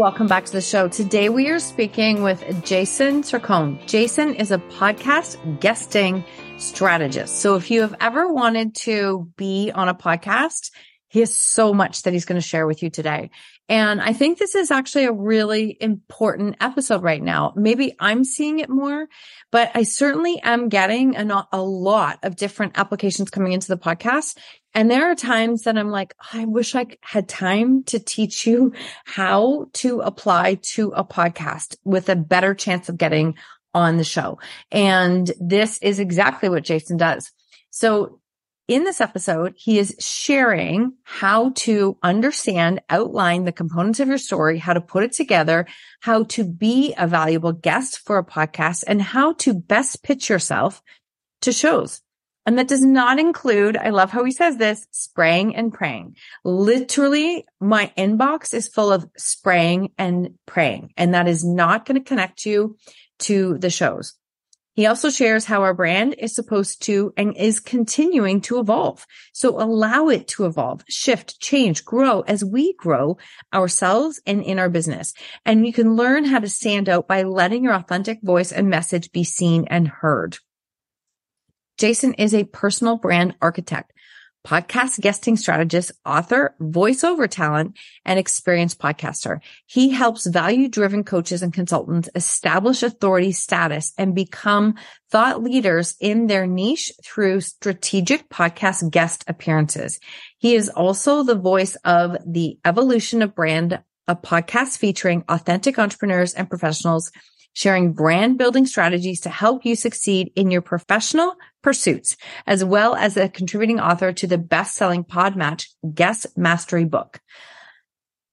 Welcome back to the show. Today we are speaking with Jason Cercone. Jason is a podcast guesting strategist. So if you have ever wanted to be on a podcast, he has so much that he's going to share with you today. And I think this is actually a really important episode right now. Maybe I'm seeing it more, but I certainly am getting a lot of different applications coming into the podcast. And there are times that I'm like, oh, I wish I had time to teach you how to apply to a podcast with a better chance of getting on the show. And this is exactly what Jason does. So in this episode, he is sharing how to understand, outline the components of your story, how to put it together, how to be a valuable guest for a podcast, and how to best pitch yourself to shows. And that does not include, I love how he says this, spraying and praying. Literally, my inbox is full of spraying and praying, and that is not going to connect you to the shows. He also shares how our brand is supposed to and is continuing to evolve. So allow it to evolve, shift, change, grow as we grow ourselves and in our business. And you can learn how to stand out by letting your authentic voice and message be seen and heard. Jason is a personal brand architect podcast guesting strategist, author, voiceover talent, and experienced podcaster. He helps value driven coaches and consultants establish authority status and become thought leaders in their niche through strategic podcast guest appearances. He is also the voice of the evolution of brand, a podcast featuring authentic entrepreneurs and professionals sharing brand building strategies to help you succeed in your professional pursuits, as well as a contributing author to the best selling PodMatch guest mastery book.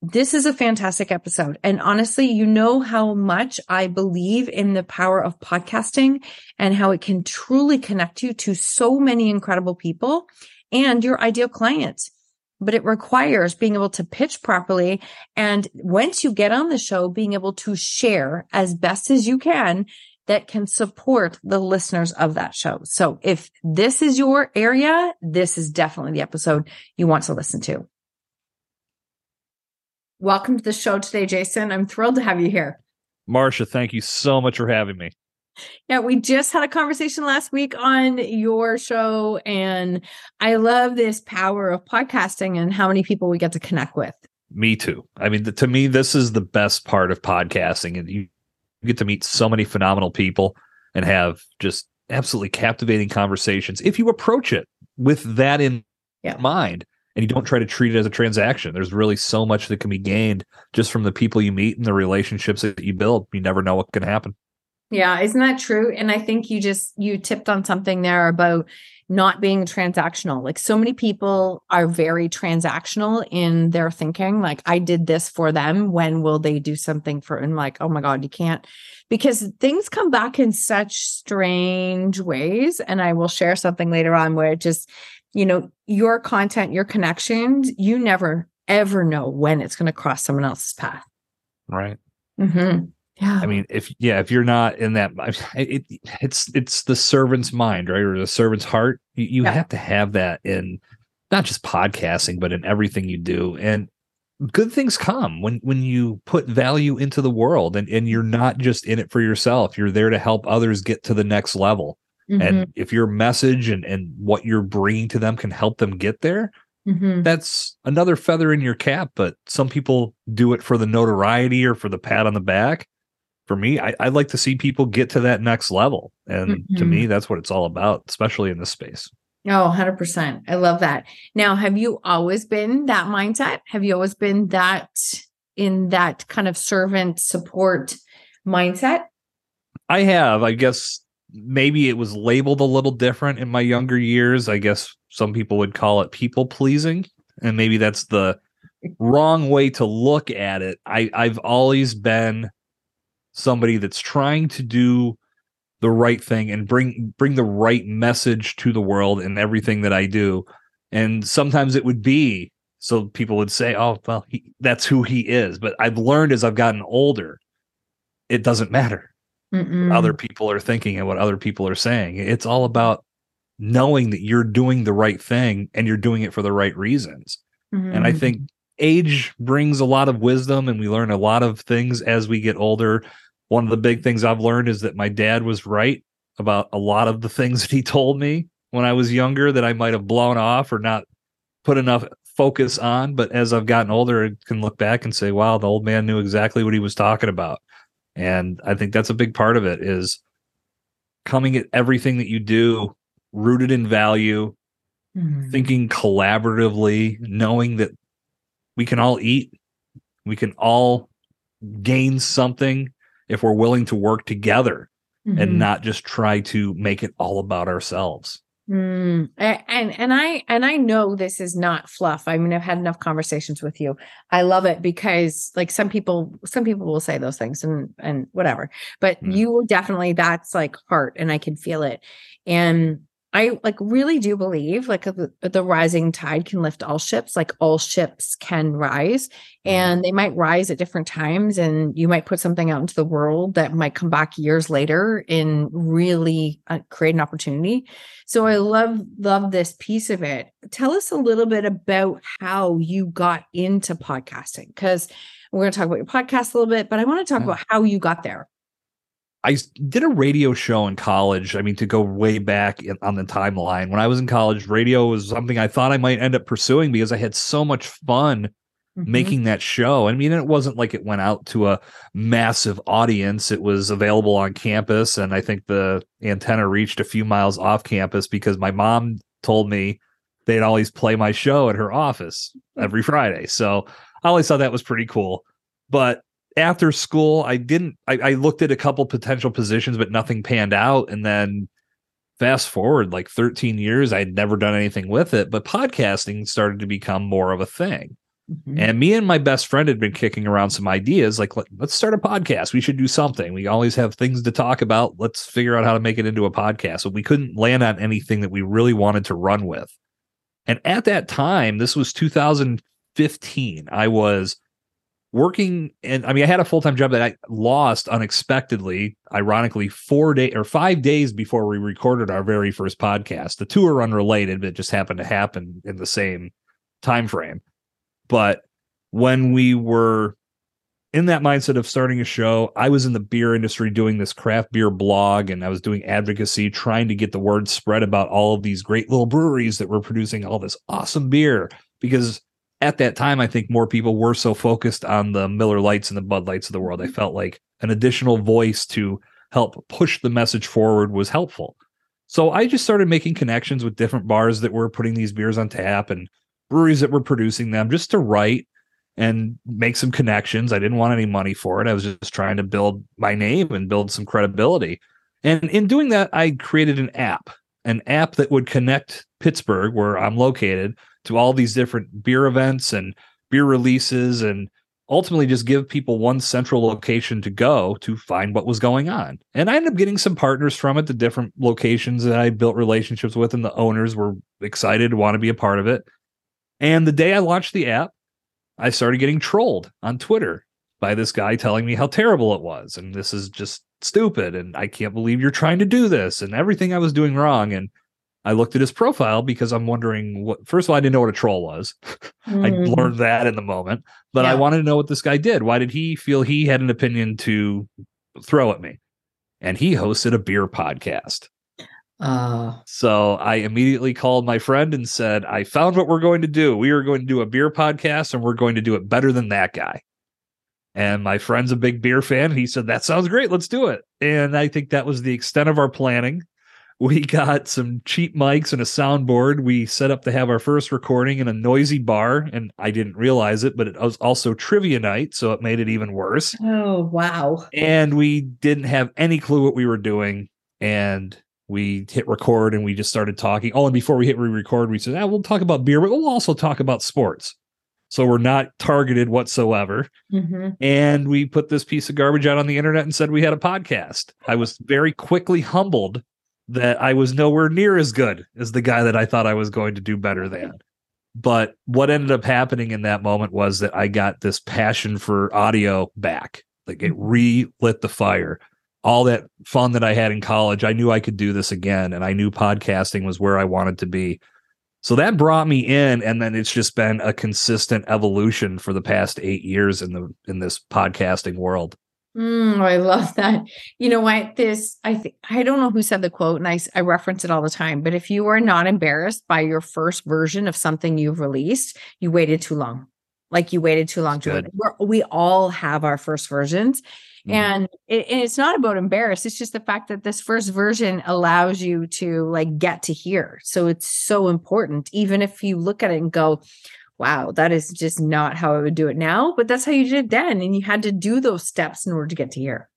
This is a fantastic episode. And honestly, you know how much I believe in the power of podcasting and how it can truly connect you to so many incredible people and your ideal clients but it requires being able to pitch properly. And once you get on the show, being able to share as best as you can that can support the listeners of that show. So if this is your area, this is definitely the episode you want to listen to. Welcome to the show today, Jason. I'm thrilled to have you here. Marsha, thank you so much for having me. Yeah, we just had a conversation last week on your show, and I love this power of podcasting and how many people we get to connect with. Me too. I mean, to me, this is the best part of podcasting, and you get to meet so many phenomenal people and have just absolutely captivating conversations if you approach it with that in yeah. mind and you don't try to treat it as a transaction. There's really so much that can be gained just from the people you meet and the relationships that you build. You never know what can happen. Yeah, isn't that true? And I think you just you tipped on something there about not being transactional. Like so many people are very transactional in their thinking. Like I did this for them. When will they do something for and like, oh my God, you can't because things come back in such strange ways. And I will share something later on where it just, you know, your content, your connections, you never ever know when it's going to cross someone else's path. Right. Mm-hmm. Yeah. I mean, if yeah, if you're not in that, it, it's it's the servant's mind, right, or the servant's heart. You, you yeah. have to have that in not just podcasting, but in everything you do. And good things come when when you put value into the world, and and you're not just in it for yourself. You're there to help others get to the next level. Mm-hmm. And if your message and and what you're bringing to them can help them get there, Mm-hmm. That's another feather in your cap, but some people do it for the notoriety or for the pat on the back. For me, I, would like to see people get to that next level. And mm-hmm. to me, that's what it's all about, especially in this space. Oh, 100%. I love that. Now, have you always been that mindset? Have you always been that in that kind of servant support mindset? I have. I guess maybe it was labeled a little different in my younger years. I guess some people would call it people pleasing. And maybe that's the wrong way to look at it. I, I've always been somebody that's trying to do the right thing and bring bring the right message to the world in everything that I do. And sometimes it would be so people would say, "Oh, well, he, that's who he is." But I've learned as I've gotten older, it doesn't matter other people are thinking and what other people are saying. It's all about knowing that you're doing the right thing and you're doing it for the right reasons. Mm-hmm. And I mm-hmm. think age brings a lot of wisdom and we learn a lot of things as we get older. One of the big things I've learned is that my dad was right about a lot of the things that he told me when I was younger that I might have blown off or not put enough focus on. But as I've gotten older, I can look back and say, wow, the old man knew exactly what he was talking about. And I think that's a big part of it is coming at everything that you do rooted in value, mm-hmm. thinking collaboratively, knowing that we can all eat, we can all gain something if we're willing to work together mm-hmm. and not just try to make it all about ourselves. Mm, and and I and I know this is not fluff. I mean, I've had enough conversations with you. I love it because like some people some people will say those things and and whatever. But mm. you definitely that's like heart and I can feel it. And I like really do believe like the, the, rising tide can lift all ships, like all ships can rise mm-hmm. and they might rise at different times. And you might put something out into the world that might come back years later and really uh, create an opportunity. So I love, love this piece of it. Tell us a little bit about how you got into podcasting because we're going to talk about your podcast a little bit, but I want to talk yeah. about how you got there. I did a radio show in college. I mean, to go way back in, on the timeline, when I was in college, radio was something I thought I might end up pursuing because I had so much fun mm-hmm. making that show. I mean, it wasn't like it went out to a massive audience. It was available on campus, and I think the antenna reached a few miles off campus because my mom told me they'd always play my show at her office hmm. every Friday. So I always thought that was pretty cool. But after school, I didn't. I, I looked at a couple potential positions, but nothing panned out. And then fast forward like 13 years, I'd never done anything with it. But podcasting started to become more of a thing. Mm-hmm. And me and my best friend had been kicking around some ideas like, let, us start a podcast. We should do something. We always have things to talk about. Let's figure out how to make it into a podcast. But we couldn't land on anything that we really wanted to run with. And at that time, this was 2015, I was working and I mean I had a full-time job that I lost unexpectedly, ironically, four day or five days before we recorded our very first podcast. The two are unrelated, but just happened to happen in the same time frame. But when we were in that mindset of starting a show, I was in the beer industry doing this craft beer blog and I was doing advocacy, trying to get the word spread about all of these great little breweries that were producing all this awesome beer because at that time, I think more people were so focused on the Miller Lites and the Bud Lights of the world. I mm-hmm. felt like an additional voice to help push the message forward was helpful. So I just started making connections with different bars that were putting these beers on tap and breweries that were producing them just to write and make some connections. I didn't want any money for it. I was just trying to build my name and build some credibility. And in doing that, I created an app, an app that would connect Pittsburgh, where I'm located, to all these different beer events and beer releases and ultimately just give people one central location to go to find what was going on. And I ended up getting some partners from it, the different locations that I built relationships with, and the owners were excited to want to be a part of it. And the day I launched the app, I started getting trolled on Twitter by this guy telling me how terrible it was. And this is just stupid. And I can't believe you're trying to do this and everything I was doing wrong. And I looked at his profile because I'm wondering what. First of all, I didn't know what a troll was. Mm. I learned that in the moment, but yeah. I wanted to know what this guy did. Why did he feel he had an opinion to throw at me? And he hosted a beer podcast. Uh, so I immediately called my friend and said, I found what we're going to do. We are going to do a beer podcast and we're going to do it better than that guy. And my friend's a big beer fan. He said, That sounds great. Let's do it. And I think that was the extent of our planning. We got some cheap mics and a soundboard. We set up to have our first recording in a noisy bar. And I didn't realize it, but it was also trivia night. So it made it even worse. Oh, wow. And we didn't have any clue what we were doing. And we hit record and we just started talking. Oh, and before we hit re record, we said, ah, we'll talk about beer, but we'll also talk about sports. So we're not targeted whatsoever. Mm-hmm. And we put this piece of garbage out on the internet and said we had a podcast. I was very quickly humbled that I was nowhere near as good as the guy that I thought I was going to do better than. But what ended up happening in that moment was that I got this passion for audio back. Like it mm-hmm. relit the fire. All that fun that I had in college, I knew I could do this again. And I knew podcasting was where I wanted to be. So that brought me in, and then it's just been a consistent evolution for the past eight years in the in this podcasting world. Mm, I love that. You know what? This I think I don't know who said the quote, and I I reference it all the time. But if you are not embarrassed by your first version of something you've released, you waited too long. Like you waited too long to we all have our first versions, Mm-hmm. And, it, and it's not about embarrassed. It's just the fact that this first version allows you to like get to hear. So it's so important, even if you look at it and go, wow, that is just not how I would do it now. But that's how you did it then. And you had to do those steps in order to get to here.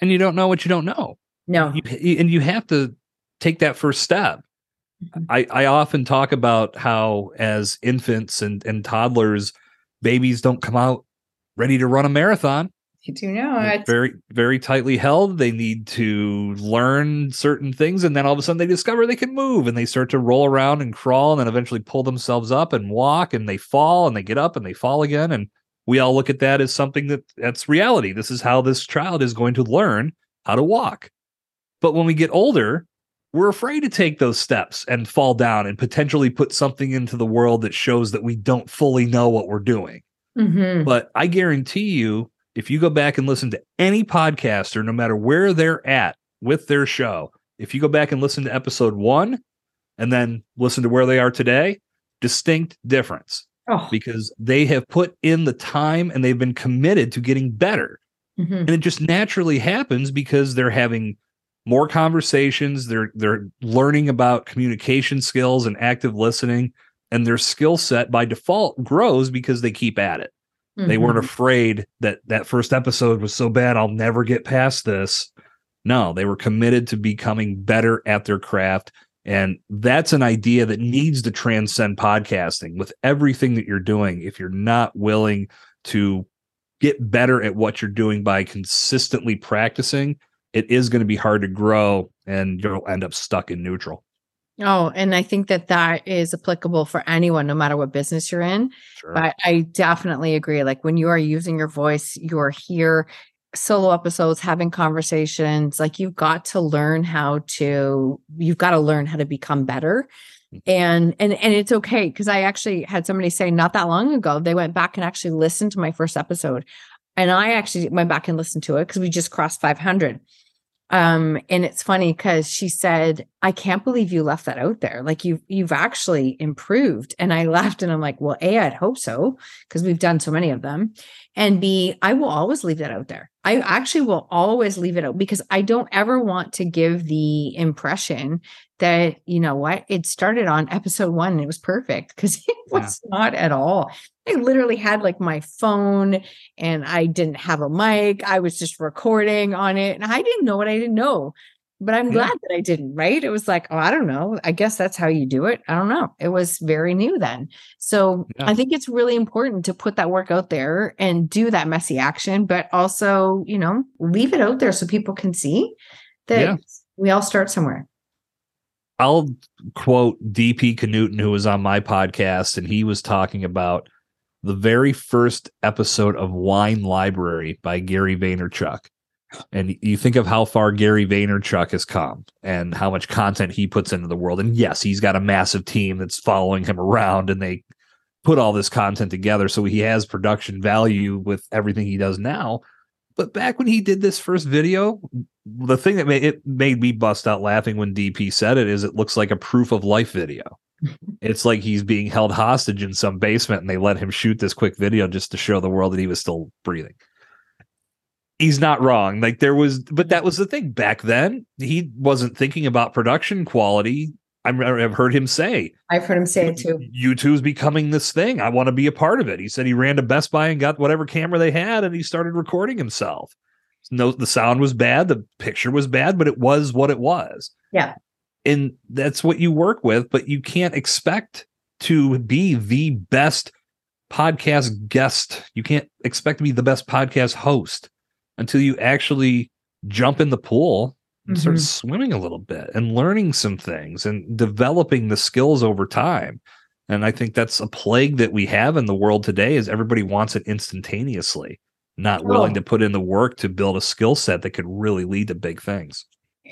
And you don't know what you don't know. No. You, and you have to take that first step. Mm-hmm. I, I often talk about how as infants and, and toddlers, babies don't come out ready to run a marathon. You do know it's very, very tightly held. They need to learn certain things, and then all of a sudden they discover they can move, and they start to roll around and crawl, and then eventually pull themselves up and walk, and they fall, and they get up, and they fall again, and we all look at that as something that that's reality. This is how this child is going to learn how to walk. But when we get older, we're afraid to take those steps and fall down and potentially put something into the world that shows that we don't fully know what we're doing. Mm-hmm. But I guarantee you, if you go back and listen to any podcaster, no matter where they're at with their show, if you go back and listen to episode one and then listen to where they are today, distinct difference oh. because they have put in the time and they've been committed to getting better. Mm-hmm. And it just naturally happens because they're having more conversations, they're they're learning about communication skills and active listening and their skill set by default grows because they keep at it. Mm-hmm. They weren't mm-hmm. afraid that that first episode was so bad, I'll never get past this. No, they were committed to becoming better at their craft. And that's an idea that needs to transcend podcasting with everything that you're doing. If you're not willing to get better at what you're doing by consistently practicing, it is going to be hard to grow and you'll end up stuck in neutral. Oh, and I think that that is applicable for anyone, no matter what business you're in. Sure. But I definitely agree. Like when you are using your voice, you're here solo episodes having conversations like you've got to learn how to you've got to learn how to become better mm. and and and it's okay because i actually had somebody say not that long ago they went back and actually listened to my first episode and i actually went back and listened to it because we just crossed 500 um and it's funny because she said i can't believe you left that out there like you've you've actually improved and i laughed and i'm like well a i'd hope so because we've done so many of them and b i will always leave that out there i actually will always leave it out because i don't ever want to give the impression that you know what it started on episode one and it was perfect because it was yeah. not at all I literally had like my phone and I didn't have a mic. I was just recording on it and I didn't know what I didn't know. But I'm glad that I didn't, right? It was like, oh, I don't know. I guess that's how you do it. I don't know. It was very new then. So yeah. I think it's really important to put that work out there and do that messy action, but also, you know, leave it out there so people can see that yeah. we all start somewhere. I'll quote DP Knudten, who was on my podcast, and he was talking about the very first episode of Wine Library by Gary Vaynerchuk. And you think of how far Gary Vaynerchuk has come and how much content he puts into the world. And yes, he's got a massive team that's following him around and they put all this content together. So he has production value with everything he does now. But back when he did this first video, the thing that made it made me bust out laughing when DP said it is it looks like a proof of life video it's like he's being held hostage in some basement and they let him shoot this quick video just to show the world that he was still breathing. He's not wrong. Like there was, but that was the thing back then. He wasn't thinking about production quality. I've heard him say. I've heard him say it too. YouTube's becoming this thing. I want to be a part of it. He said he ran to Best Buy and got whatever camera they had, and he started recording himself. No, the sound was bad, the picture was bad, but it was what it was. Yeah, and that's what you work with. But you can't expect to be the best podcast guest. You can't expect to be the best podcast host until you actually jump in the pool and mm-hmm. start swimming a little bit and learning some things and developing the skills over time. And I think that's a plague that we have in the world today is everybody wants it instantaneously, not oh. willing to put in the work to build a skill set that could really lead to big things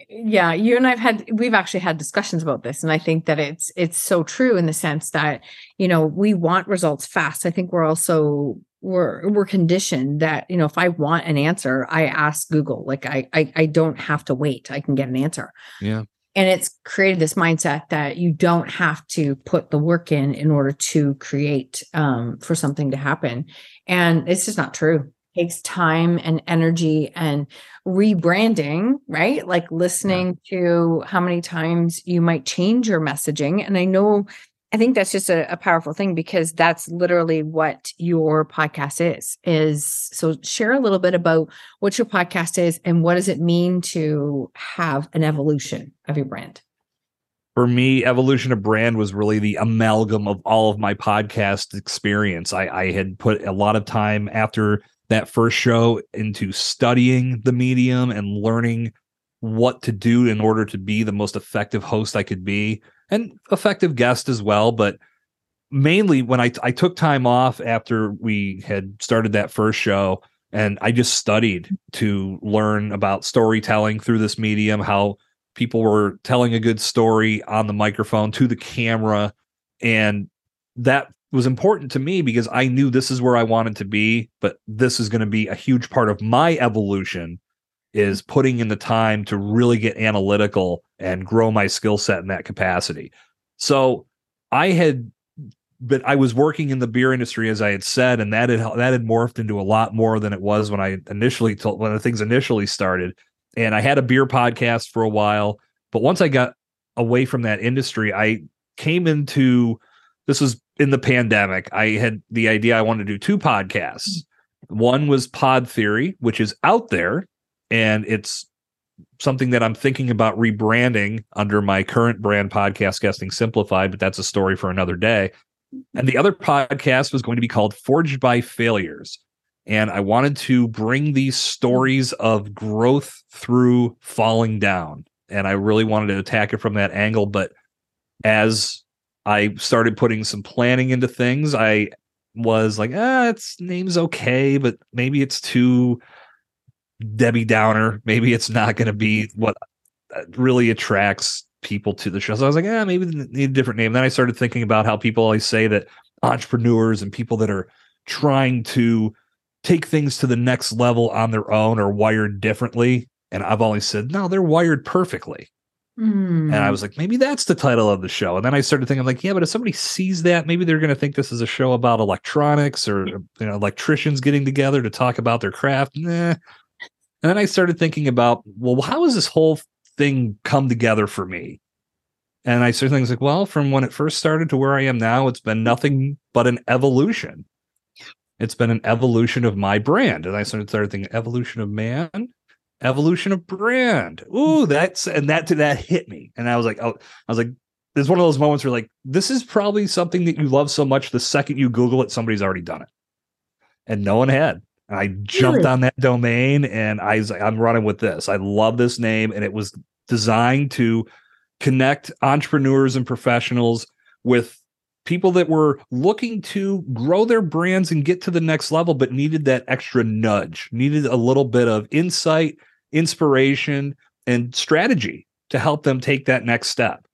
yeah you and i've had we've actually had discussions about this and i think that it's it's so true in the sense that you know we want results fast i think we're also we're we're conditioned that you know if i want an answer i ask google like I, I i don't have to wait i can get an answer yeah and it's created this mindset that you don't have to put the work in in order to create um, for something to happen and it's just not true takes time and energy and rebranding, right? Like listening yeah. to how many times you might change your messaging. And I know, I think that's just a, a, powerful thing because that's literally what your podcast is. Is so share a little bit about what your podcast is and what does it mean to have an evolution of your brand for me, evolution of brand was really the amalgam of all of my podcast experience. I, I, had put a lot of time after that first show into studying the medium and learning what to do in order to be the most effective host I could be and effective guest as well. But mainly when I, I took time off after we had started that first show and I just studied to learn about storytelling through this medium, how people were telling a good story on the microphone to the camera. And that was important to me because I knew this is where I wanted to be, but this is going to be a huge part of my evolution is putting in the time to really get analytical and grow my skill set in that capacity. So I had but I was working in the beer industry as I had said and that had that had morphed into a lot more than it was when I initially told when the things initially started. And I had a beer podcast for a while, but once I got away from that industry, I came into this was in the pandemic, I had the idea I wanted to do two podcasts. One was Pod Theory, which is out there, and it's something that I'm thinking about rebranding under my current brand, Podcast Guesting Simplified, but that's a story for another day. And the other podcast was going to be called Forged by Failures. And I wanted to bring these stories of growth through falling down. And I really wanted to attack it from that angle. But as I started putting some planning into things. I was like, ah, its name's okay, but maybe it's too Debbie Downer. Maybe it's not going to be what uh, really attracts people to the show. So I was like, ah, maybe need a different name. Then I started thinking about how people always say that entrepreneurs and people that are trying to take things to the next level on their own are wired differently. And I've always said, no, they're wired perfectly. Mm. And I hmm. was like, maybe that's the title of the show. And then I started thinking, like, yeah, but if somebody sees that, maybe they're going to think this is a show about electronics or you know, electricians getting together to talk about their craft. Nah. And then I started thinking about, well, how has this whole thing come together for me? And I started thinking, like, well, from when it first started to where I am now, it's been nothing but an evolution. It's been an evolution of my brand. And I started, thinking, evolution of man, evolution of brand. Ooh, that's and that that hit me. And I was like, oh, I was like, there's one of those moments where like, this is probably something that you love so much. The second you Google it, somebody's already done it. And no one had. And I jumped really? on that domain and I was like, I'm running with this. I love this name. And it was designed to connect entrepreneurs and professionals with people that were looking to grow their brands and get to the next level, but needed that extra nudge, needed a little bit of insight, inspiration, and strategy to help them take that next step.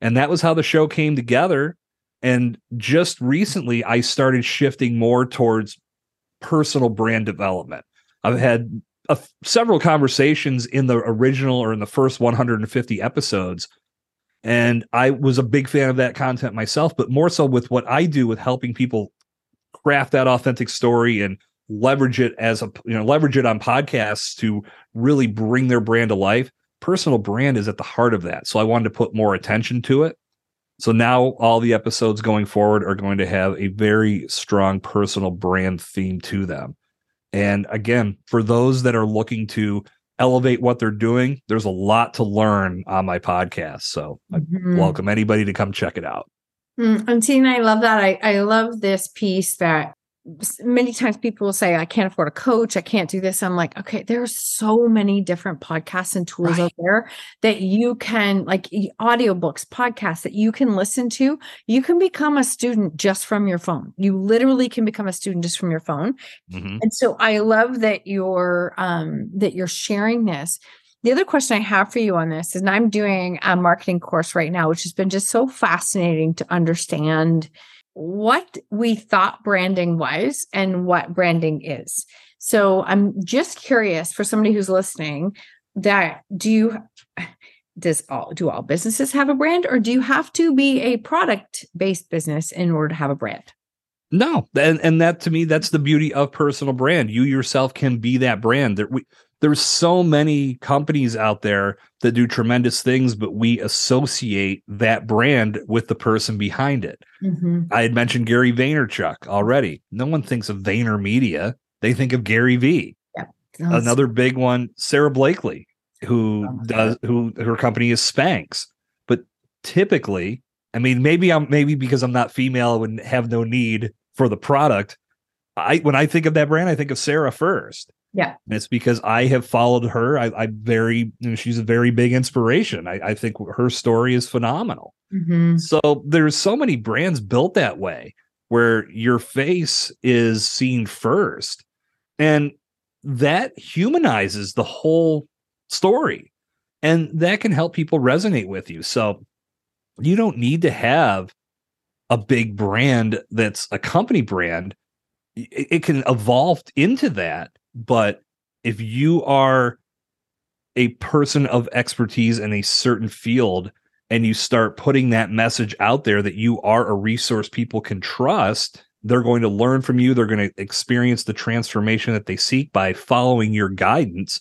And that was how the show came together. And just recently, I started shifting more towards personal brand development. I've had a, several conversations in the original or in the first 150 episodes and I was a big fan of that content myself, but more so with what I do with helping people craft that authentic story and leverage it as a you know leverage it on podcasts to really bring their brand to life personal brand is at the heart of that so i wanted to put more attention to it so now all the episodes going forward are going to have a very strong personal brand theme to them and again for those that are looking to elevate what they're doing there's a lot to learn on my podcast so mm-hmm. i welcome anybody to come check it out Mm, and Tina, I love that. I, I love this piece that many times people will say, I can't afford a coach. I can't do this. I'm like, okay, there are so many different podcasts and tools right. out there that you can, like audiobooks, podcasts that you can listen to. You can become a student just from your phone. You literally can become a student just from your phone. Mm-hmm. And so I love that you're um that you're sharing this the other question I have for you on this is, and I'm doing a marketing course right now, which has been just so fascinating to understand what we thought branding was and what branding is. So I'm just curious for somebody who's listening that do you does all do all businesses have a brand or do you have to be a product based business in order to have a brand? No, and and that to me that's the beauty of personal brand. You yourself can be that brand. There we there's so many companies out there that do tremendous things, but we associate that brand with the person behind it. Mm-hmm. I had mentioned Gary Vaynerchuk already. No one thinks of VaynerMedia; they think of Gary V. Yeah. Another big one, Sara Blakely, who oh, does who her company is Spanx. But typically, I mean, maybe I'm maybe because I'm not female and have no need for the product. I when I think of that brand, I think of Sarah first. Yeah. And it's because I have followed her. I, I very, you know, she's a very big inspiration. I, I think her story is phenomenal. Mm-hmm. So there's so many brands built that way where your face is seen first. And that humanizes the whole story. And that can help people resonate with you. So you don't need to have a big brand that's a company brand. It, it can evolve into that but if you are a person of expertise in a certain field and you start putting that message out there that you are a resource people can trust, they're going to learn from you. They're going to experience the transformation that they seek by following your guidance.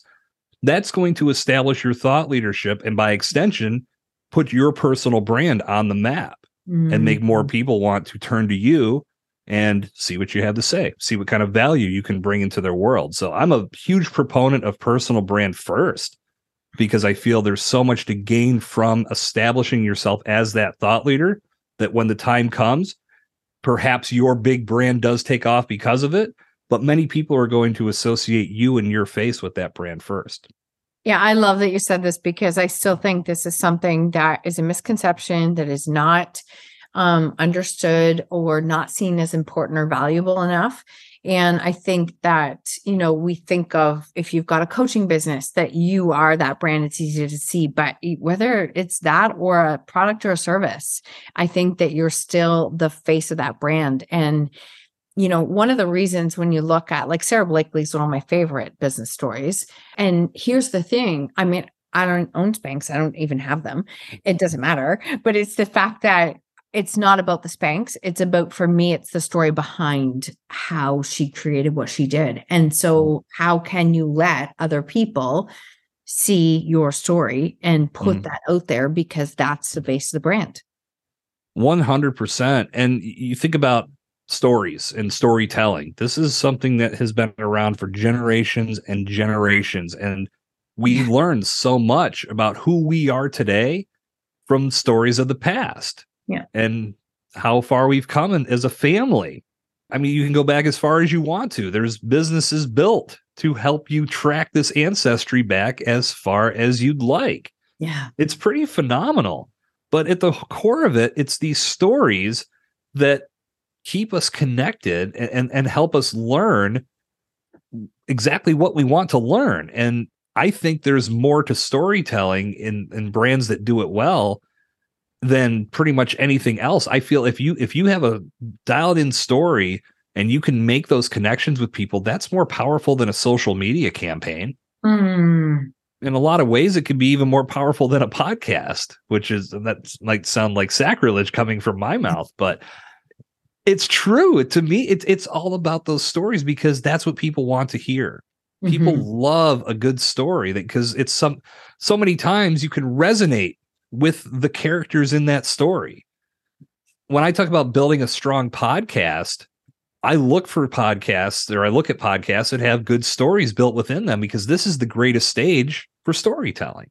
That's going to establish your thought leadership and by extension, put your personal brand on the map mm-hmm. and make more people want to turn to you and see what you have to say, see what kind of value you can bring into their world. So I'm a huge proponent of personal brand first because I feel there's so much to gain from establishing yourself as that thought leader that when the time comes, perhaps your big brand does take off because of it, but many people are going to associate you and your face with that brand first. Yeah, I love that you said this because I still think this is something that is a misconception that is not um, understood or not seen as important or valuable enough. And I think that, you know, we think of if you've got a coaching business that you are that brand, it's easy to see. But whether it's that or a product or a service, I think that you're still the face of that brand. And, you know, one of the reasons when you look at like Sara Blakely's one of my favorite business stories. And here's the thing I mean, I don't own Spanx. I don't even have them. It doesn't matter. But it's the fact that it's not about the Spanx. It's about, for me, it's the story behind how she created what she did. And so, mm. how can you let other people see your story and put mm. that out there because that's the base of the brand? 100%. And you think about stories and storytelling. This is something that has been around for generations and generations. And we learn so much about who we are today from stories of the past yeah. And how far we've come in, as a family. I mean, you can go back as far as you want to. There's businesses built to help you track this ancestry back as far as you'd like. Yeah. It's pretty phenomenal. But at the core of it, it's these stories that keep us connected and, and, and help us learn exactly what we want to learn. And I think there's more to storytelling in, in brands that do it well than pretty much anything else. I feel if you if you have a dialed in story and you can make those connections with people, that's more powerful than a social media campaign. Mm. In a lot of ways, it could be even more powerful than a podcast, which is that might sound like sacrilege coming from my mouth, but it's true. To me, it's it's all about those stories because that's what people want to hear. People mm-hmm. love a good story because it's some so many times you can resonate with the characters in that story. When I talk about building a strong podcast, I look for podcasts or I look at podcasts that have good stories built within them because this is the greatest stage for storytelling.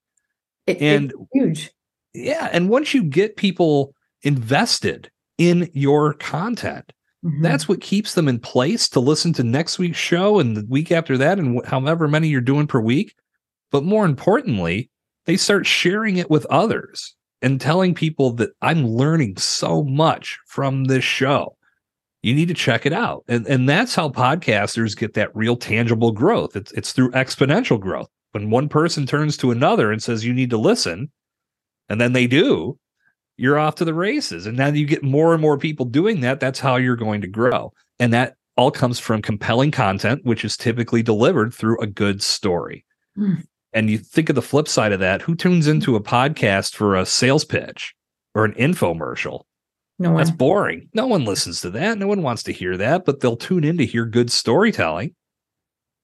It, and huge. Yeah. And once you get people invested in your content, mm-hmm. that's what keeps them in place to listen to next week's show and the week after that and however many you're doing per week. But more importantly, they start sharing it with others and telling people that I'm learning so much from this show you need to check it out. And and that's how podcasters get that real tangible growth. It's it's through exponential growth. When one person turns to another and says you need to listen, and then they do, you're off to the races. And now you get more and more people doing that. That's how you're going to grow. And that all comes from compelling content, which is typically delivered through a good story. Mm. And you think of the flip side of that, who tunes into a podcast for a sales pitch or an infomercial? No one. That's boring. No one listens to that. No one wants to hear that, but they'll tune in to hear good storytelling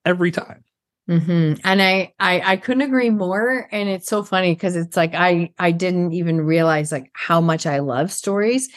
every time. Mm-hmm. And I, I, I couldn't agree more. And it's so funny because it's like I, I didn't even realize like how much I love stories.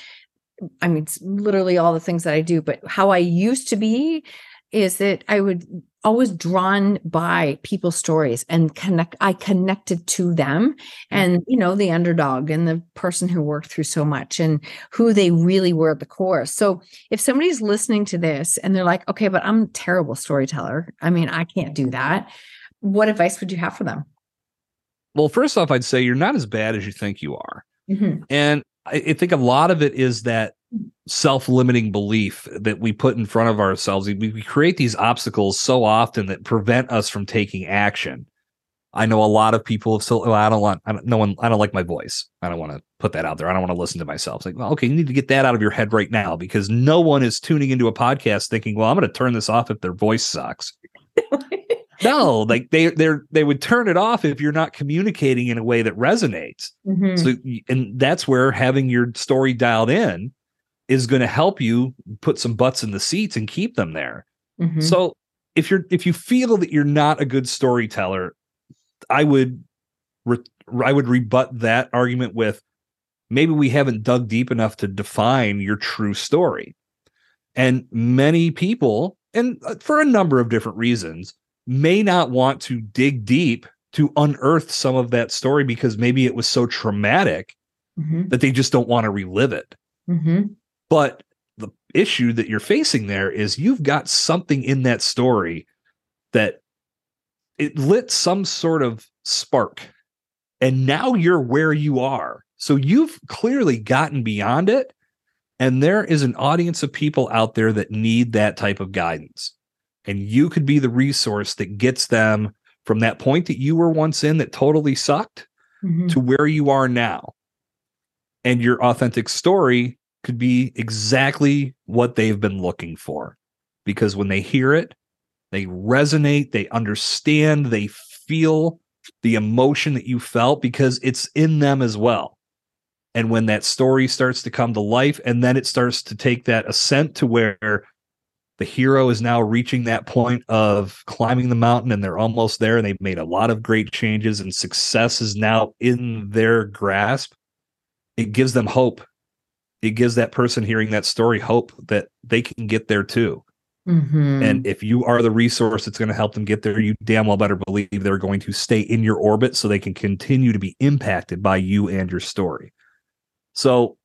I mean, it's literally all the things that I do, but how I used to be is that I would always drawn by people's stories and connect I connected to them and you know the underdog and the person who worked through so much and who they really were at the core. So if somebody's listening to this and they're like, okay, but I'm a terrible storyteller. I mean, I can't do that. What advice would you have for them? Well, first off, I'd say you're not as bad as you think you are. Mm-hmm. And I, I think a lot of it is that self-limiting belief that we put in front of ourselves. We, we, create these obstacles so often that prevent us from taking action. I know a lot of people have still i don't want I don't, no one i don't like my voice. I don't want to put that out there. I don't want to listen to myself. It's like well okay you need to get that out of your head right now because no one is tuning into a podcast thinking well i'm going to turn this off if their voice sucks. No like they they're they would turn it off if you're not communicating in a way that resonates. Mm-hmm. so and that's where having your story dialed in is going to help you put some butts in the seats and keep them there. Mm-hmm. So if you're if you feel that you're not a good storyteller, I would re- I would rebut that argument with maybe we haven't dug deep enough to define your true story. And many people, and uh, for a number of different reasons, may not want to dig deep to unearth some of that story because maybe it was so traumatic mm-hmm. that they just don't want to relive it. Mm-hmm. But the issue that you're facing there is you've got something in that story that it lit some sort of spark. And now you're where you are. So you've clearly gotten beyond it. And there is an audience of people out there that need that type of guidance. And you could be the resource that gets them from that point that you were once in that totally sucked mm-hmm. to where you are now. And your authentic story could be exactly what they've been looking for because when they hear it, they resonate, they understand, they feel the emotion that you felt because it's in them as well. And when that story starts to come to life, and then it starts to take that ascent to where the hero is now reaching that point of climbing the mountain and they're almost there and they've made a lot of great changes and success is now in their grasp, it gives them hope it gives that person hearing that story hope that they can get there too. Mm-hmm. And if you are the resource that's going to help them get there, you damn well better believe they're going to stay in your orbit so they can continue to be impacted by you and your story. So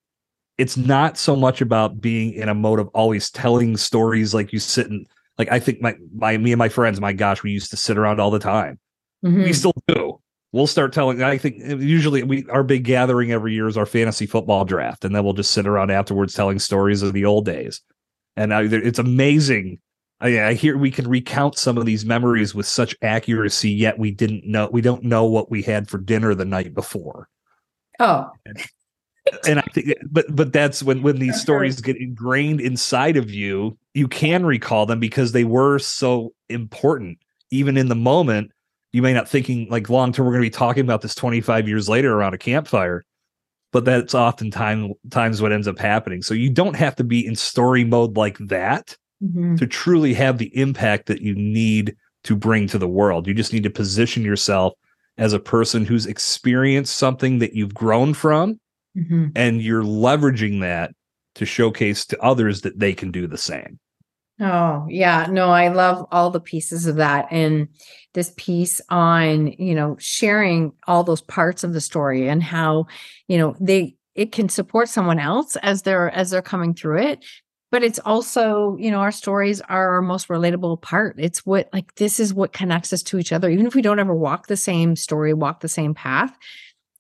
it's not so much about being in a mode of always telling stories like you sit and like I think my my me and my friends, my gosh, we used to sit around all the time. Mm-hmm. We still do we'll start telling i think usually we our big gathering every year is our fantasy football draft and then we'll just sit around afterwards telling stories of the old days. And I, it's amazing. I, I hear we can recount some of these memories with such accuracy yet we didn't know we don't know what we had for dinner the night before. Oh. And, and i think but but that's when when these stories get ingrained inside of you you can recall them because they were so important even in the moment you may not thinking like long term we're going to be talking about this 25 years later around a campfire but that's oftentimes times what ends up happening. So you don't have to be in story mode like that mm-hmm. to truly have the impact that you need to bring to the world. You just need to position yourself as a person who's experienced something that you've grown from mm-hmm. and you're leveraging that to showcase to others that they can do the same. Oh, yeah. No, I love all the pieces of that. And this piece on, you know, sharing all those parts of the story and how, you know, they, it can support someone else as they're as they're coming through it. But it's also you know our stories are our most relatable part. It's what like this is what connects us to each other. Even if we don't ever walk the same story walk the same path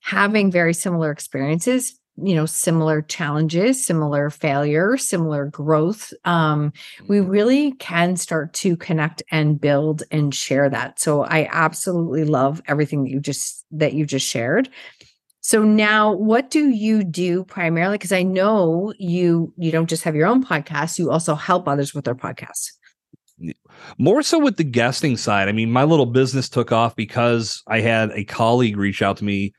having very similar experiences you know similar challenges similar failure similar growth um we mm-hmm. really can start to connect and build and share that. So i absolutely love everything that you just that you just shared. So now what do you do primarily? Because i know you you don't just have your own podcast you also help others with their podcasts. More so with the guesting side. I mean my little business took off because i had a colleague reach out to me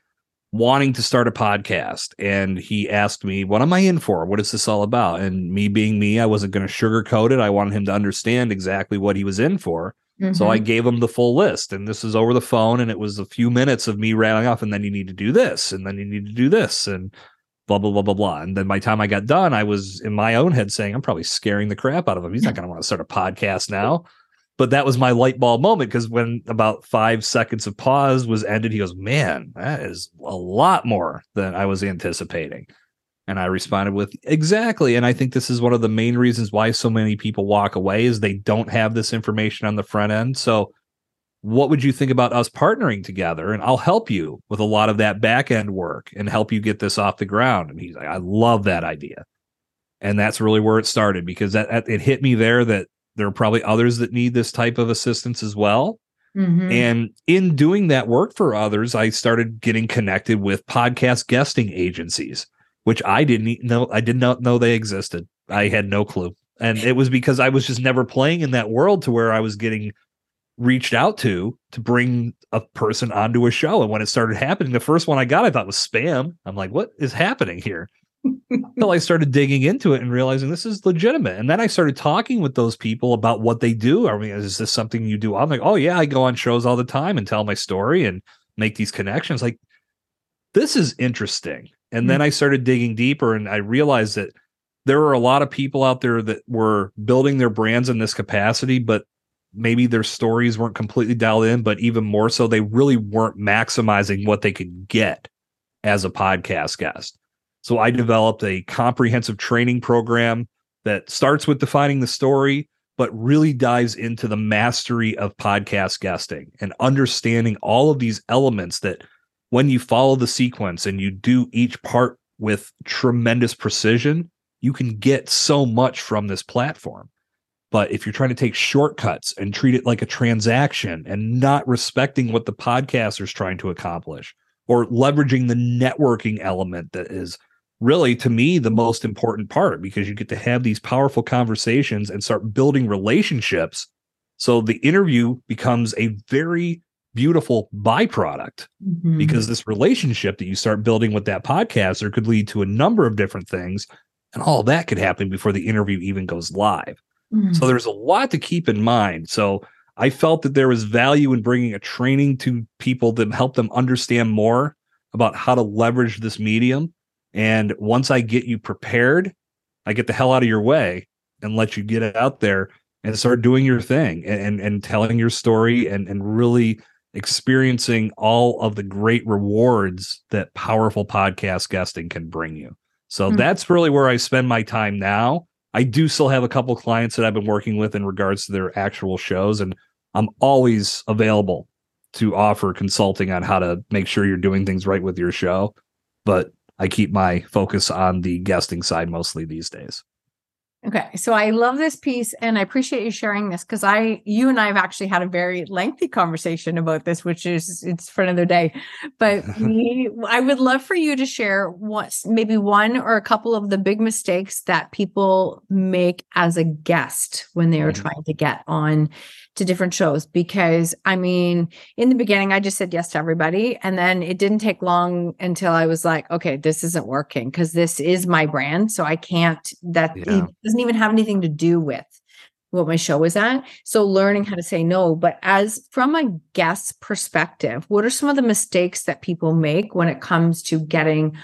wanting to start a podcast. And he asked me what am i in for? What is this all about? And me being me i wasn't going to sugarcoat it. I wanted him to understand exactly what he was in for. Mm-hmm. so i mm-hmm. gave him the full list and this is over the phone and it was a few minutes of me rattling off and then you need to do this and then you need to do this and blah blah blah blah blah. And then by the time i got done i was in my own head saying i'm probably scaring the crap out of him. He's not going to want to start a podcast now but that was my light bulb moment because when about five seconds of pause was ended, he goes, Man, that is a lot more than I was anticipating. And I responded with exactly. And I think this is one of the main reasons why so many people walk away is they don't have this information on the front end. So what would you think about us partnering together? And I'll help you with a lot of that back end work and help you get this off the ground. And he's like, I love that idea. And that's really where it started because that, it hit me there that there are probably others that need this type of assistance as well. Mm-hmm. And in doing that work for others, I started getting connected with podcast guesting agencies, which I didn't know. I did not know they existed. I had no clue. And it was because I was just never playing in that world to where I was getting reached out to to bring a person onto a show. And when it started happening, the first one I got I thought was spam. I'm like, what is happening here? Until I started digging into it and realizing this is legitimate. And then I started talking with those people about what they do. I mean, is this something you do? I'm like, oh yeah, I go on shows all the time and tell my story and make these connections. Like, this is interesting. And mm-hmm. then I started digging deeper and I realized that there were a lot of people out there that were building their brands in this capacity, but maybe their stories weren't completely dialed in, but even more so, they really weren't maximizing what they could get as a podcast guest. So I developed a comprehensive training program that starts with defining the story, but really dives into the mastery of podcast guesting and understanding all of these elements that when you follow the sequence and you do each part with tremendous precision, you can get so much from this platform. But if you're trying to take shortcuts and treat it like a transaction and not respecting what the podcaster is trying to accomplish or leveraging the networking element that is really to me the most important part because you get to have these powerful conversations and start building relationships so the interview becomes a very beautiful byproduct mm-hmm. because this relationship that you start building with that podcaster could lead to a number of different things and all that could happen before the interview even goes live mm-hmm. so there's a lot to keep in mind so i felt that there was value in bringing a training to people to help them understand more about how to leverage this medium and once I get you prepared, I get the hell out of your way and let you get out there and start doing your thing and, and, and telling your story and, and really experiencing all of the great rewards that powerful podcast guesting can bring you. So mm-hmm. that's really where I spend my time now. I do still have a couple clients that I've been working with in regards to their actual shows, and I'm always available to offer consulting on how to make sure you're doing things right with your show. But I keep my focus on the guesting side mostly these days. Okay. So I love this piece and I appreciate you sharing this because I, you and I have actually had a very lengthy conversation about this, which is, it's for another day. But we, I would love for you to share what, maybe one or a couple of the big mistakes that people make as a guest when they are mm-hmm. trying to get on to different shows because I mean, in the beginning, I just said yes to everybody. And then it didn't take long until I was like, okay, this isn't working because this is my brand. So I can't, that yeah. doesn't even have anything to do with what my show is at. So learning how to say no. But as from a guest perspective, what are some of the mistakes that people make when it comes to getting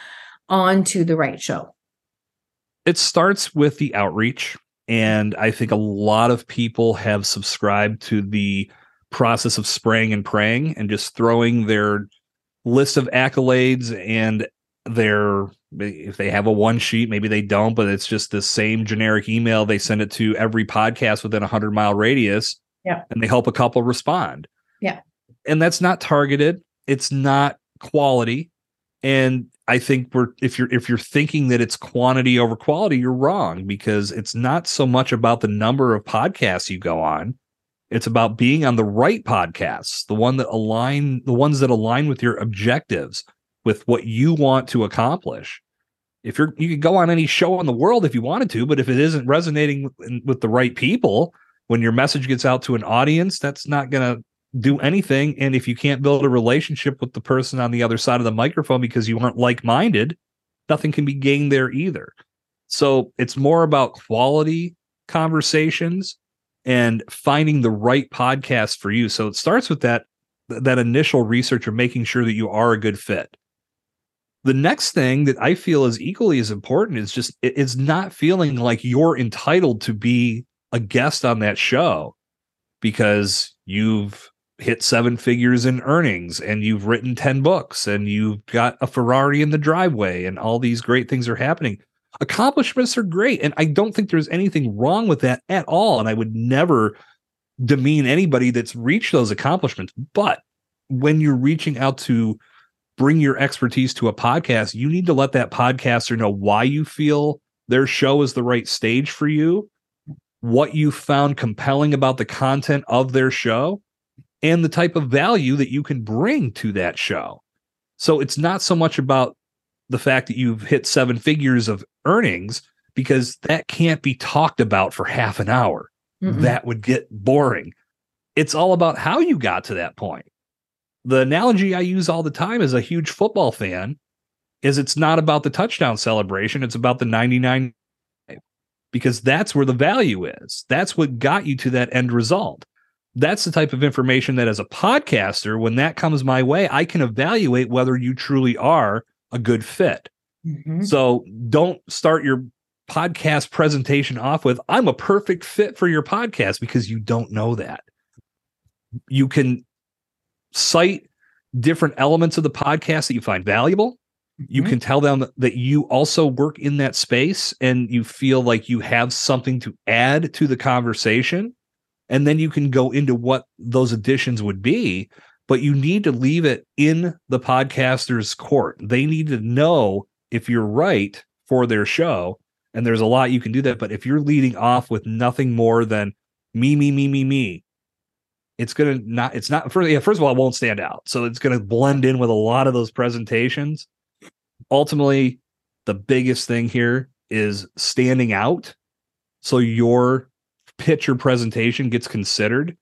onto the right show? It starts with the outreach. And I think a lot of people have subscribed to the process of spraying and praying and just throwing their list of accolades and their if they have a one sheet maybe they don't but it's just the same generic email they send it to every podcast within a 100 mile radius. Yeah. And they help a couple respond. Yeah. And that's not targeted. It's not quality. And I think we're if you're if you're thinking that it's quantity over quality, you're wrong because it's not so much about the number of podcasts you go on. It's about being on the right podcasts, the one that align the ones that align with your objectives, with what you want to accomplish. If you're you could go on any show in the world if you wanted to, but if it isn't resonating with, with the right people, when your message gets out to an audience, that's not going to do anything. And if you can't build a relationship with the person on the other side of the microphone because you aren't like minded, nothing can be gained there either. So it's more about quality conversations and finding the right podcast for you. So it starts with that that initial research of making sure that you are a good fit. The next thing that I feel is equally as important is just it's not feeling like you're entitled to be a guest on that show because you've hit seven figures in earnings and you've written 10 books and you've got a Ferrari in the driveway and all these great things are happening. Accomplishments are great. And I don't think there's anything wrong with that at all. And I would never demean anybody that's reached those accomplishments. But when you're reaching out to bring your expertise to a podcast, you need to let that podcaster know why you feel their show is the right stage for you, what you found compelling about the content of their show, and the type of value that you can bring to that show. So it's not so much about the fact that you've hit seven figures of earnings because that can't be talked about for half an hour. Mm-mm. That would get boring. It's all about how you got to that point. The analogy I use all the time as a huge football fan is it's not about the touchdown celebration, it's about the 99 because that's where the value is. That's what got you to that end result that's the type of information that as a podcaster when that comes my way i can evaluate whether you truly are a good fit mm-hmm. so don't start your podcast presentation off with i'm a perfect fit for your podcast because you don't know that you can cite different elements of the podcast that you find valuable you mm-hmm. can tell them that you also work in that space and you feel like you have something to add to the conversation and then you can go into what those additions would be but you need to leave it in the podcaster's court. They need to know if you're right for their show and there's a lot you can do that but if you're leading off with nothing more than me me me me me it's gonna not it's not first yeah, first of all it won't stand out. So it's gonna blend in with a lot of those presentations. Ultimately the biggest thing here is standing out. So your pitch or presentation gets considered.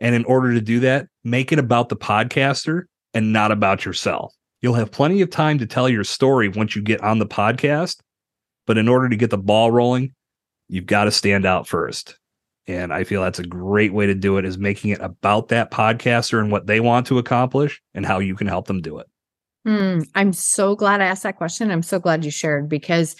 And in order to do that, make it about the podcaster and not about yourself. You'll have plenty of time to tell your story once you get on the podcast. But in order to get the ball rolling, you've got to stand out first. And I feel that's a great way to do it is making it about that podcaster and what they want to accomplish and how you can help them do it. Mm, I'm so glad I asked that question. I'm so glad you shared because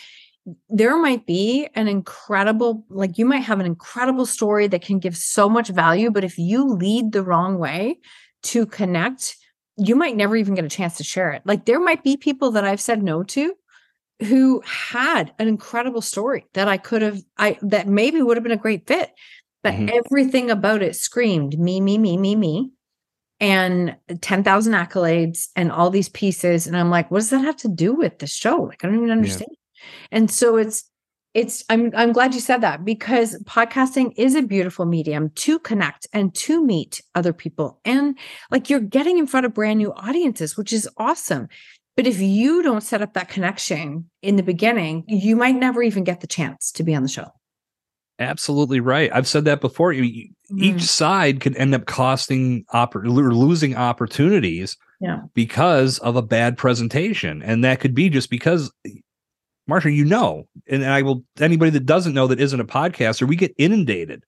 there might be an incredible like you might have an incredible story that can give so much value but if you lead the wrong way to connect you might never even get a chance to share it like there might be people that i've said no to who had an incredible story that i could have i that maybe would have been a great fit but mm-hmm. everything about it screamed me me me me me and 10,000 accolades and all these pieces and i'm like what does that have to do with the show like i don't even understand yeah. And so it's it's I'm I'm glad you said that because podcasting is a beautiful medium to connect and to meet other people and like you're getting in front of brand new audiences which is awesome. But if you don't set up that connection in the beginning, you might never even get the chance to be on the show. Absolutely right. I've said that before. Each mm. side could end up costing oppor- or losing opportunities yeah. because of a bad presentation. And that could be just because Marsha, you know, and I will anybody that doesn't know that isn't a podcaster, we get inundated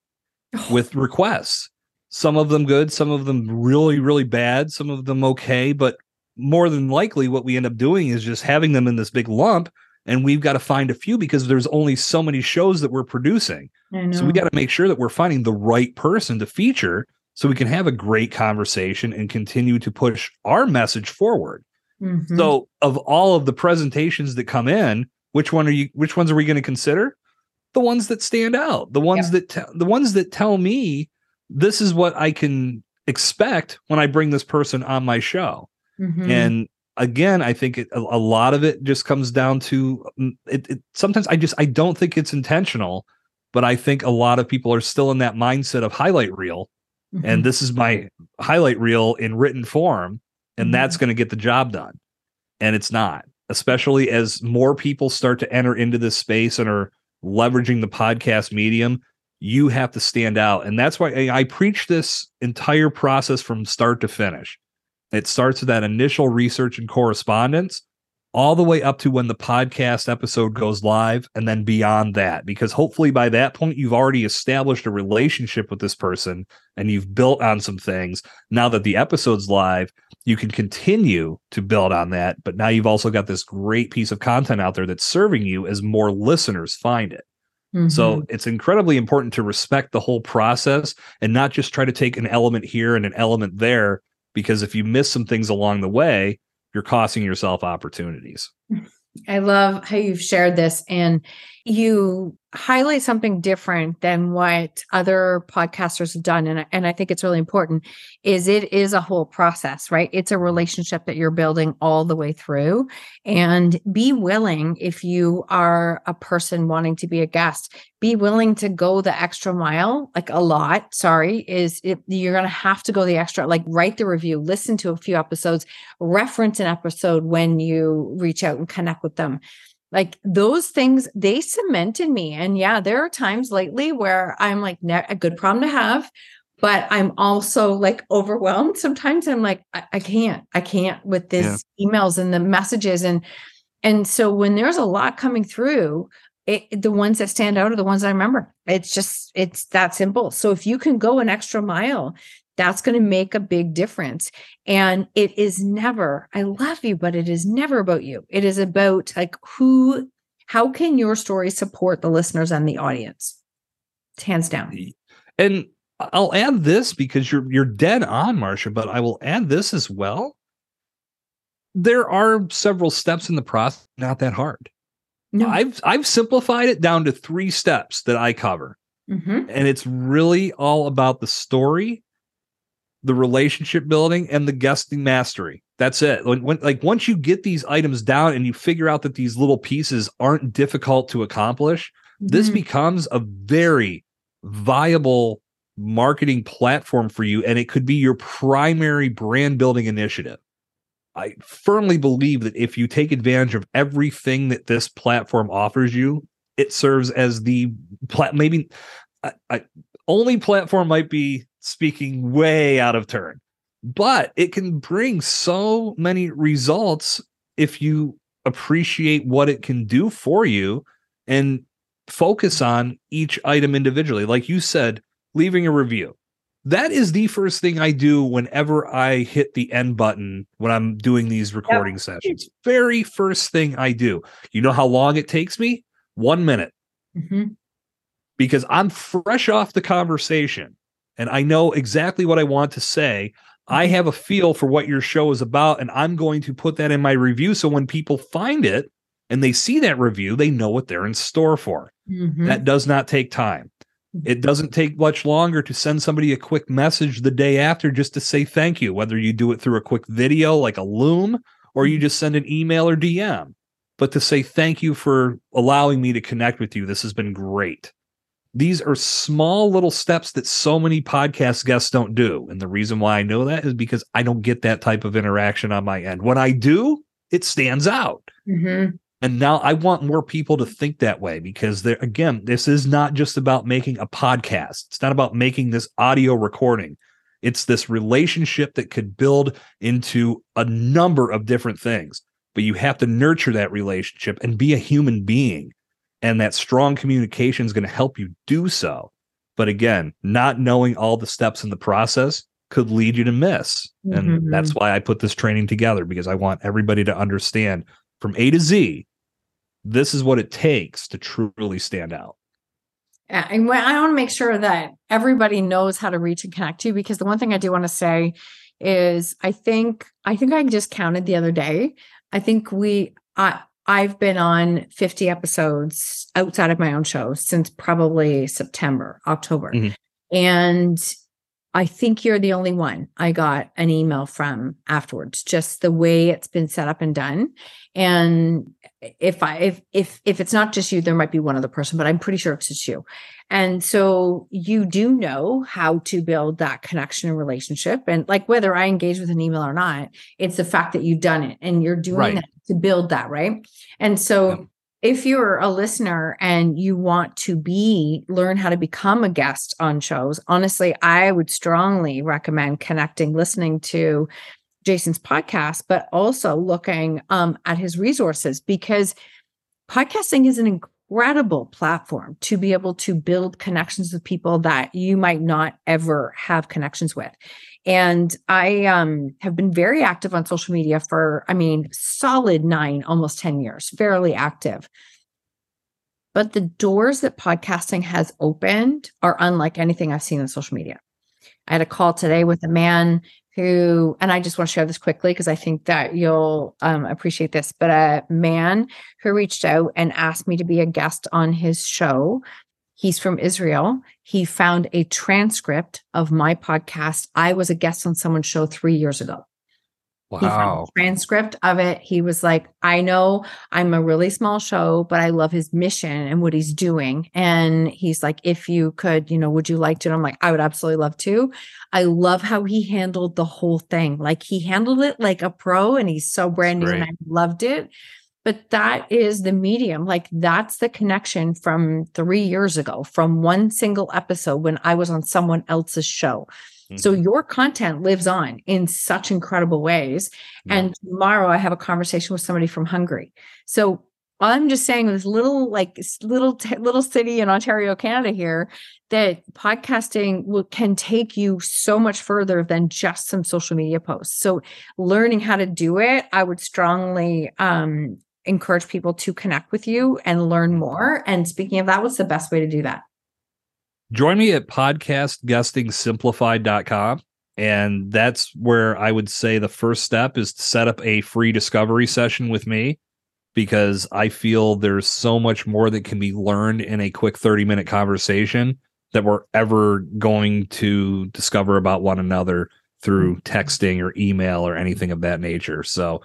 with requests. Some of them good, some of them really, really bad, some of them okay. But more than likely, what we end up doing is just having them in this big lump. And we've got to find a few because there's only so many shows that we're producing. So we got to make sure that we're finding the right person to feature so we can have a great conversation and continue to push our message forward. Mm-hmm. So, of all of the presentations that come in, which one are you? Which ones are we going to consider? The ones that stand out, the ones yeah. that te- the ones that tell me this is what I can expect when I bring this person on my show. Mm-hmm. And again, I think it, a, a, lot of it just comes down to mm, it, it, Sometimes I just I don't think it's intentional, but I think a lot of people are still in that mindset of highlight reel, mm-hmm. and this is my highlight reel in written form, and mm-hmm. that's going to get the job done, and it's not especially as more people start to enter into this space and are leveraging the podcast medium, you have to stand out. And that's why I, preach this entire process from start to finish. It starts with that initial research and correspondence all the way up to when the podcast episode goes live and then beyond that because hopefully by that point you've already established a relationship with this person and you've built on some things now that the episode's live you can continue to build on that. But now you've also got this great piece of content out there that's serving you as more listeners find it. Mm-hmm. So it's incredibly important to respect the whole process and not just try to take an element here and an element there, because if you miss some things along the way, you're costing yourself opportunities. I love how you've shared this and you highlight something different than what other podcasters have done and, and i think it's really important is it is a whole process right? It's a relationship that you're building all the way through and be willing if you are a person wanting to be a guest be willing to go the extra mile like a lot sorry is it, you're going to have to go the extra like write the review listen to a few episodes reference an episode when you reach out and connect with them like those things they cemented me and yeah there are times lately where i'm like a good problem to have but i'm also like overwhelmed sometimes i'm like i, I can't i can't with this yeah. emails and the messages and and so when there's a lot coming through it, the ones that stand out are the ones i remember it's just it's that simple so if you can go an extra mile that's going to make a big difference. And it is never, I love you, but it is never about you. It is about like who, how can your story support the listeners and the audience? It's hands down. And I'll add this because you're you're dead on, Marsha, but I will add this as well. There are several steps in the process, not that hard. No. I've I've simplified it down to three steps that I cover. Mm-hmm. And it's really all about the story the relationship building and the guesting mastery. That's it. When, when, like once you get these items down and you figure out that these little pieces aren't difficult to accomplish, mm-hmm. this becomes a very viable marketing platform for you and it could be your primary brand building initiative. I firmly believe that if you take advantage of everything that this platform offers you, it serves as the plat maybe I, I, only platform might be speaking way out of turn. But it can bring so many results if you appreciate what it can do for you and focus on each item individually. Like you said, leaving a review. That is the first thing I do whenever I hit the end button when I'm doing these recording yep. sessions. Very first thing I do. You know how long it takes me? One minute. Mm-hmm. Because I'm fresh off the conversation and I know exactly what I want to say. I mm-hmm. have a feel for what your show is about, and I'm going to put that in my review. So when people find it and they see that review, they know what they're in store for. Mm-hmm. That does not take time. Mm-hmm. It doesn't take much longer to send somebody a quick message the day after just to say thank you, whether you do it through a quick video like a Loom or you mm-hmm. just send an email or DM. But to say thank you for allowing me to connect with you. This has been great. These are small little steps that so many podcast guests don't do. And the reason why I know that is because I don't get that type of interaction on my end. When I do, it stands out. Mm-hmm. And now I want more people to think that way because there again, this is not just about making a podcast. It's not about making this audio recording. It's this relationship that could build into a number of different things. But you have to nurture that relationship and be a human being. And that strong communication is going to help you do so. But again, not knowing all the steps in the process could lead you to miss. And mm-hmm. that's why I put this training together because I want everybody to understand from A to Z, this is what it takes to truly stand out. And I want to make sure that everybody knows how to reach and connect to you because the one thing I do want to say is I think I think I just counted the other day. I think we I I've been on 50 episodes outside of my own show since probably September, October. Mm-hmm. And I think you're the only one I got an email from afterwards, just the way it's been set up and done. And if I if if if it's not just you, there might be one other person, but I'm pretty sure it's just you. And so you do know how to build that connection and relationship. And like whether I engage with an email or not, it's the fact that you've done it and you're doing right. that to build that, right? And so if you're a listener and you want to be learn how to become a guest on shows honestly i would strongly recommend connecting listening to jason's podcast but also looking um, at his resources because podcasting is an incredible platform to be able to build connections with people that you might not ever have connections with and I um, have been very active on social media for, I mean, solid nine, almost 10 years, fairly active. But the doors that podcasting has opened are unlike anything I've seen on social media. I had a call today with a man who, and I just want to share this quickly because I think that you'll um, appreciate this, but a man who reached out and asked me to be a guest on his show He's from Israel. He found a transcript of my podcast. I was a guest on someone's show three years ago. Wow. transcript of it. He was like, I know I'm a really small show, but I love his mission and what he's doing. And he's like, if you could, you know, would you like to? And I'm like, I would absolutely love to. I love how he handled the whole thing. Like he handled it like a pro and he's so brand new and I loved it but that is the medium like that's the connection from 3 years ago from one single episode when I was on someone else's show mm-hmm. so your content lives on in such incredible ways yeah. and tomorrow I have a conversation with somebody from Hungary so I'm just saying this little like little t- little city in Ontario, Canada here that podcasting will, can take you so much further than just some social media posts. So learning how to do it, I would strongly um, encourage people to connect with you and learn more. And speaking of that, what's the best way to do that? Join me at podcastguestingsimplified.com. And that's where I would say the first step is to set up a free discovery session with me because I feel there's so much more that can be learned in a quick 30 minute conversation that we're ever going to discover about one another through mm-hmm. texting or email or anything of that nature. So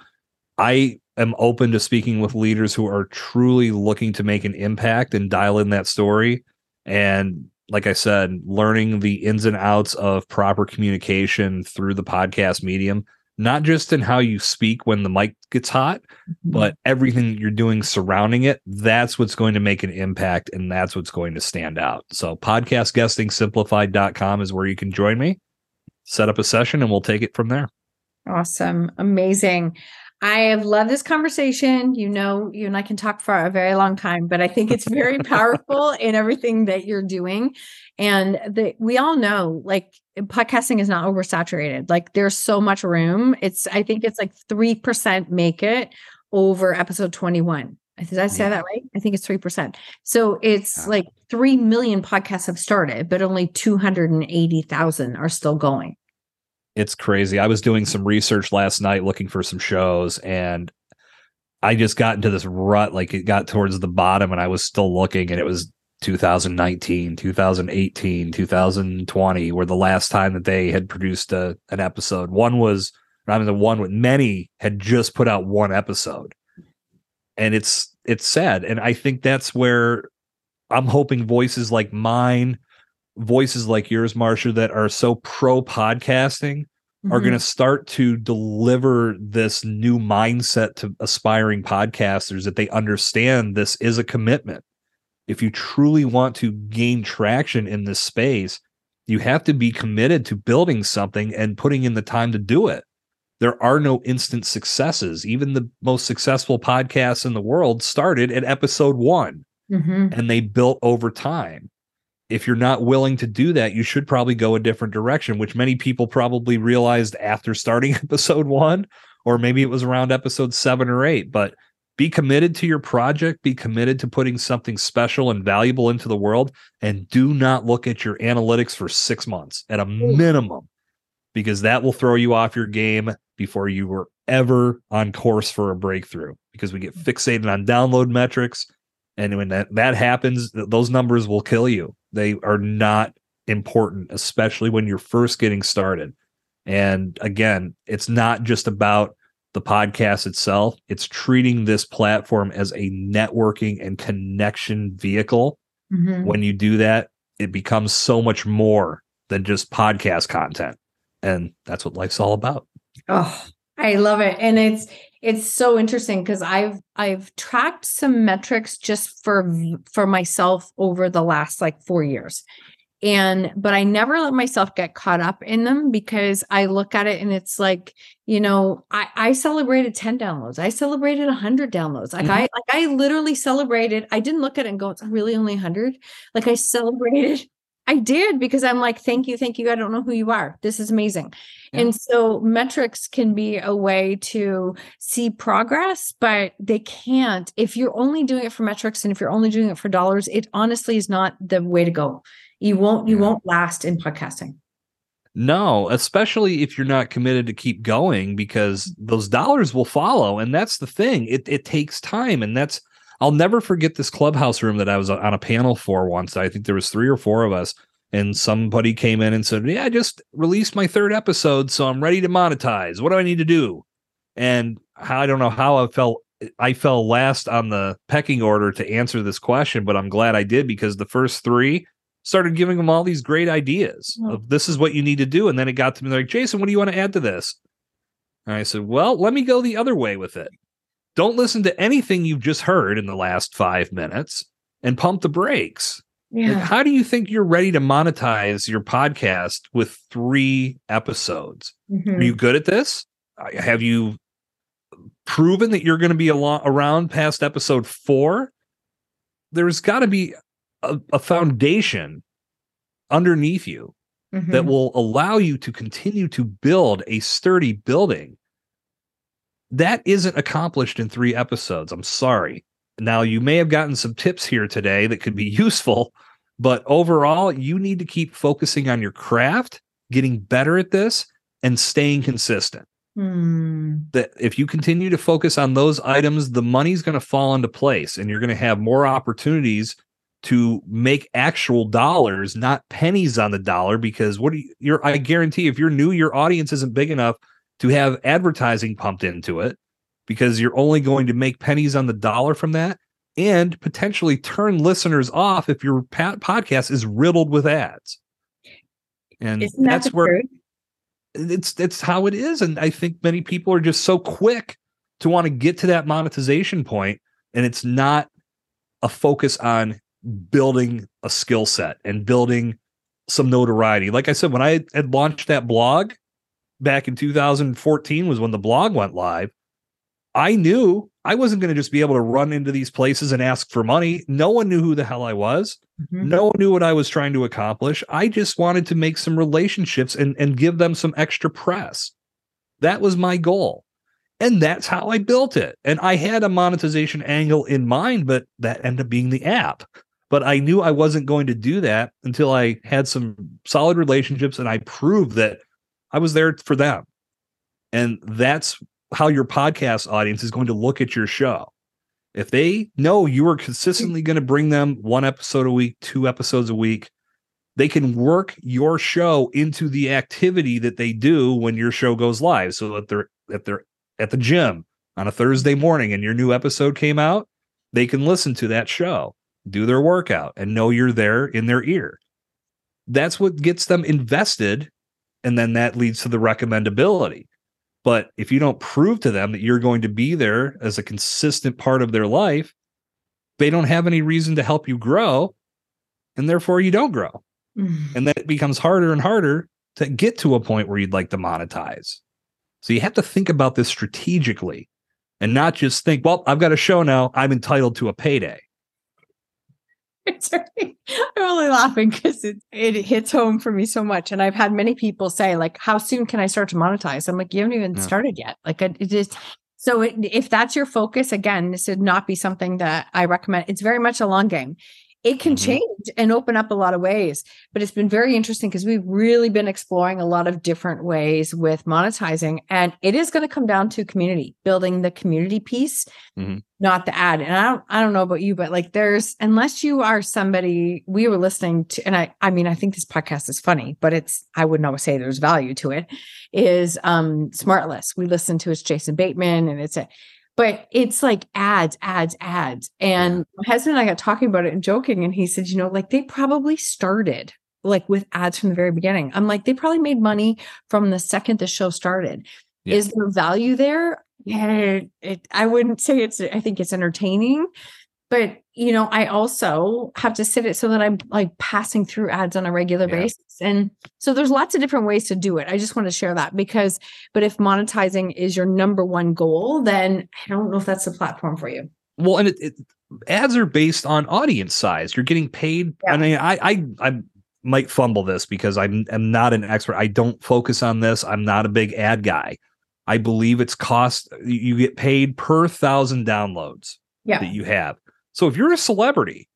I am open to speaking with leaders who are truly looking to make an impact and dial in that story. And like I said, learning the ins and outs of proper communication through the podcast medium, not just in how you speak when the mic gets hot, mm-hmm. but everything you're doing surrounding it. That's what's going to make an impact and that's what's going to stand out. So, podcastguestingsimplified.com is where you can join me, set up a session, and we'll take it from there. Awesome. Amazing. I have loved this conversation. You know, you and I can talk for a very long time, but I think it's very powerful in everything that you're doing. And the, we all know like podcasting is not oversaturated. Like there's so much room. It's, I think it's like 3% make it over episode 21. Did I say that right? I think it's 3%. So it's yeah. like 3 million podcasts have started, but only 280,000 are still going it's crazy. I was doing some research last night looking for some shows and I just got into this rut like it got towards the bottom and I was still looking and it was 2019, 2018, 2020 were the last time that they had produced a, an episode. One was I mean the one with many had just put out one episode. And it's it's sad and I think that's where I'm hoping voices like mine voices like yours, Marsha, that are so pro podcasting are going to start to deliver this new mindset to aspiring podcasters that they understand this is a commitment. If you truly want to gain traction in this space, you have to be committed to building something and putting in the time to do it. There are no instant successes. Even the most successful podcasts in the world started at episode one mm-hmm. and they built over time if you're not willing to do that, you should probably go a different direction, which many people probably realized after starting episode one, or maybe it was around episode seven or eight. But be committed to your project, be committed to putting something special and valuable into the world, and do not look at your analytics for six months at a minimum, because that will throw you off your game before you were ever on course for a breakthrough. Because we get fixated on download metrics. And when that, that happens, those numbers will kill you they are not important, especially when you're first getting started. And again, it's not just about the podcast itself, it's treating this platform as a networking and connection vehicle. Mm-hmm. When you do that, it becomes so much more than just podcast content. And that's what life's all about. Oh, I love it. And it's it's so interesting because I've I've tracked some metrics just for for myself over the last like 4 years. And but I never let myself get caught up in them because I look at it and it's like, you know, I I celebrated 10 downloads. I celebrated 100 downloads. Like mm-hmm. I like I literally celebrated. I didn't look at it and go it's really only 100. Like I celebrated I did because I'm like, mm-hmm. thank you, thank you. I don't know who you are. This is amazing. Yeah. And so metrics can be a way to see progress, but they can't. If you're only doing it for metrics and if you're only doing it for dollars, it honestly is not the way to go. You won't, you yeah. won't last in podcasting. No, especially if you're not committed to keep going because mm-hmm. those dollars will follow. And that's the thing. It it takes time. And that's I'll never forget this clubhouse room that I was on a panel for once. I think there was three or four of us, and somebody came in and said, "Yeah, I just released my third episode, so I'm ready to monetize. What do I need to do?" And I don't know how I felt. I fell last on the pecking order to answer this question, but I'm glad I did because the first three started giving them all these great ideas mm-hmm. of this is what you need to do, and then it got to me like, Jason, what do you want to add to this? And I said, well, let me go the other way with it. Don't listen to anything you've just heard in the last five minutes and pump the brakes. Yeah. Like, how do you think you're ready to monetize your podcast with three episodes? Mm-hmm. Are you good at this? Uh, have you proven that you're going to be around past episode four? There's got to be a, a, foundation underneath you mm-hmm. that will allow you to continue to build a sturdy building that isn't accomplished in three episodes. I'm sorry. Now, you may have gotten some tips here today that could be useful, but overall, you need to keep focusing on your craft, getting better at this, and staying consistent. Hmm. That if you continue to focus on those items, the money's going to fall into place and you're going to have more opportunities to make actual dollars, not pennies on the dollar. Because what do you, you're, I guarantee if you're new, your audience isn't big enough to have advertising pumped into it because you're only going to make pennies on the dollar from that and potentially turn listeners off if your podcast is riddled with ads. And Isn't that's where truth? it's it's how it is and I think many people are just so quick to want to get to that monetization point and it's not a focus on building a skill set and building some notoriety. Like I said when I had launched that blog, back in 2014 was when the blog went live. I knew I wasn't going to just be able to run into these places and ask for money. No one knew who the hell I was. Mm-hmm. No one knew what I was trying to accomplish. I just wanted to make some relationships and, and give them some extra press. That was my goal. And that's how I built it. And I had a monetization angle in mind, but that ended up being the app. But I knew I wasn't going to do that until I had some solid relationships and I proved that I was there for them. And that's how your podcast audience is going to look at your show. If they know you are consistently going to bring them one episode a week, two episodes a week, they can work your show into the activity that they do when your show goes live. So that they're if they're at the gym on a Thursday morning and your new episode came out, they can listen to that show, do their workout, and know you're there in their ear. That's what gets them invested and then that leads to the recommendability. But if you don't prove to them that you're going to be there as a consistent part of their life, they don't have any reason to help you grow. And therefore, you don't grow. Mm. And then it becomes harder and harder to get to a point where you'd like to monetize. So you have to think about this strategically and not just think, well, I've got a show now. I'm entitled to a payday. I'm only laughing because it, it hits home for me so much. And I've had many people say, like, how soon can I start to monetize? I'm like, you haven't even yeah. started yet. Like, it is. So it, if that's your focus, again, this would not be something that I recommend. It's very much a long game it can mm-hmm. change and open up a lot of ways. But it's been very interesting because we've really been exploring a lot of different ways with monetizing. And it is going to come down to community, building the community piece, mm-hmm. not the ad. And I don't, I don't know about you, but like there's, unless you are somebody we were listening to, and I, I mean, I think this podcast is funny, but it's, I wouldn't always say there's value to it, is um Smartless. We listened to it's Jason Bateman and it's a, but it's like ads, ads, ads. And my husband and I got talking about it and joking. And he said, you know, like they probably started like with ads from the very beginning. I'm like, they probably made money from the second the show started. Yeah. Is there value there? Yeah, it, it, I wouldn't say it's, I think it's entertaining, but you know, I also have to sit it so that I'm like passing through ads on a regular yeah. basis. And so there's lots of different ways to do it. I just want to share that because, but if monetizing is your number one goal, then I don't know if that's the platform for you. Well, and it, it ads are based on audience size. You're getting paid. Yeah. I mean, I, I, I might fumble this because I'm, I'm not an expert. I don't focus on this. I'm not a big ad guy. I believe it's cost, you get paid per thousand downloads yeah. that you have. So if you're a celebrity,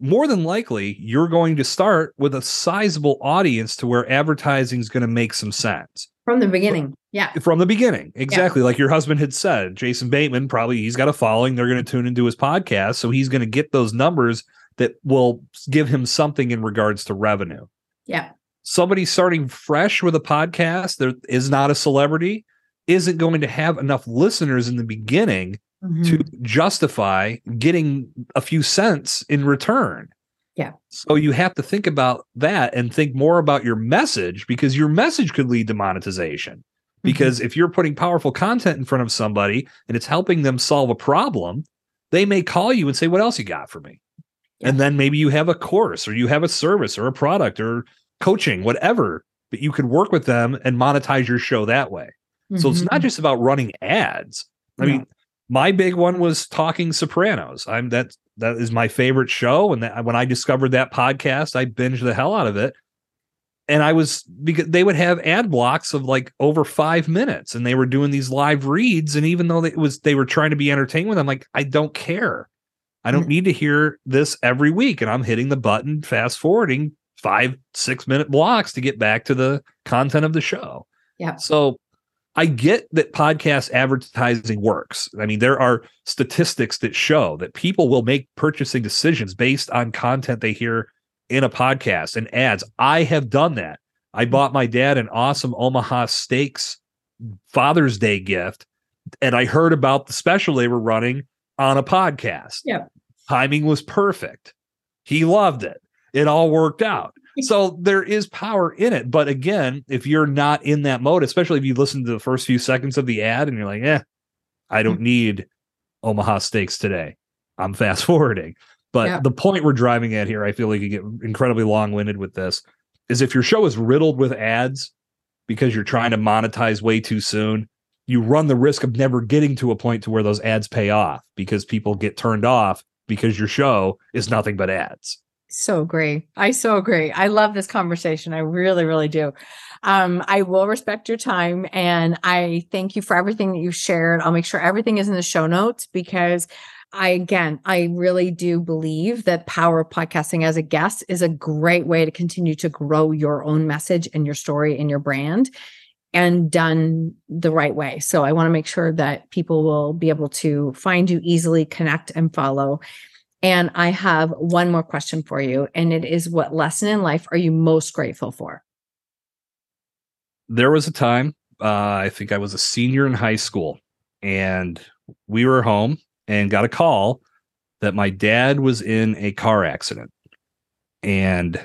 more than likely you're going to start with a sizable audience to where advertising is going to make some sense from the beginning. Yeah. From the beginning. Exactly. Yeah. Like your husband had said, Jason Bateman probably he's got a following. They're going to tune into his podcast. So he's going to get those numbers that will give him something in regards to revenue. Yeah. Somebody starting fresh with a podcast that is not a celebrity isn't going to have enough listeners in the beginning mm-hmm. to justify getting a few cents in return. Yeah. So you have to think about that and think more about your message because your message could lead to monetization. Mm-hmm. Because mm-hmm. if you're putting powerful content in front of somebody and it's helping them solve a problem, they may call you and say, What else you got for me? Yeah. And then maybe you have a course or you have a service or a product or coaching, whatever, but you could work with them and monetize your show that way. Mm-hmm. So it's not mm-hmm. just about running ads. I mean, my big one was talking sopranos. I'm that that is my favorite show. And that, when i discovered that podcast i binged the hell out of it. And i was because they would have ad blocks of like over five minutes and they were doing these live reads. And even though it was they were trying to be entertaining with i'm like i don't care. I don't mm-hmm. need to hear this every week. And i'm hitting the button fast forwarding five six minute blocks to get back to the content of the show. Yeah. So I get that podcast advertising works. I mean, there are statistics that show that people will make purchasing decisions based on content they hear in a podcast and ads. I have done that. I mm-hmm. bought my dad an awesome Omaha Steaks Father's Day gift, and I heard about the special they were running on a podcast. Yeah. Timing was perfect. He loved it. It all worked out so there is power in it. But again, if you're not in that mode, especially if you listen to the first few seconds of the ad and you're like, eh, I don't mm-hmm. need Omaha steaks today. I'm fast forwarding. But yeah. the point we're driving at here, I feel like you get incredibly long winded with this, is if your show is riddled with ads because you're trying to monetize way too soon, you run the risk of never getting to a point to where those ads pay off because people get turned off because your show is nothing but ads. So agree. I so agree. I love this conversation. I really, really do. Um, I will respect your time and I thank you for everything that you shared. I'll make sure everything is in the show notes because I, again, I really do believe that power of podcasting as a guest is a great way to continue to grow your own message and your story and your brand and done the right way. So I want to make sure that people will be able to find you easily, connect and follow. And I have one more question for you, and it is what lesson in life are you most grateful for? There was a time, uh, I think I was a senior in high school, and we were home and got a call that my dad was in a car accident. And of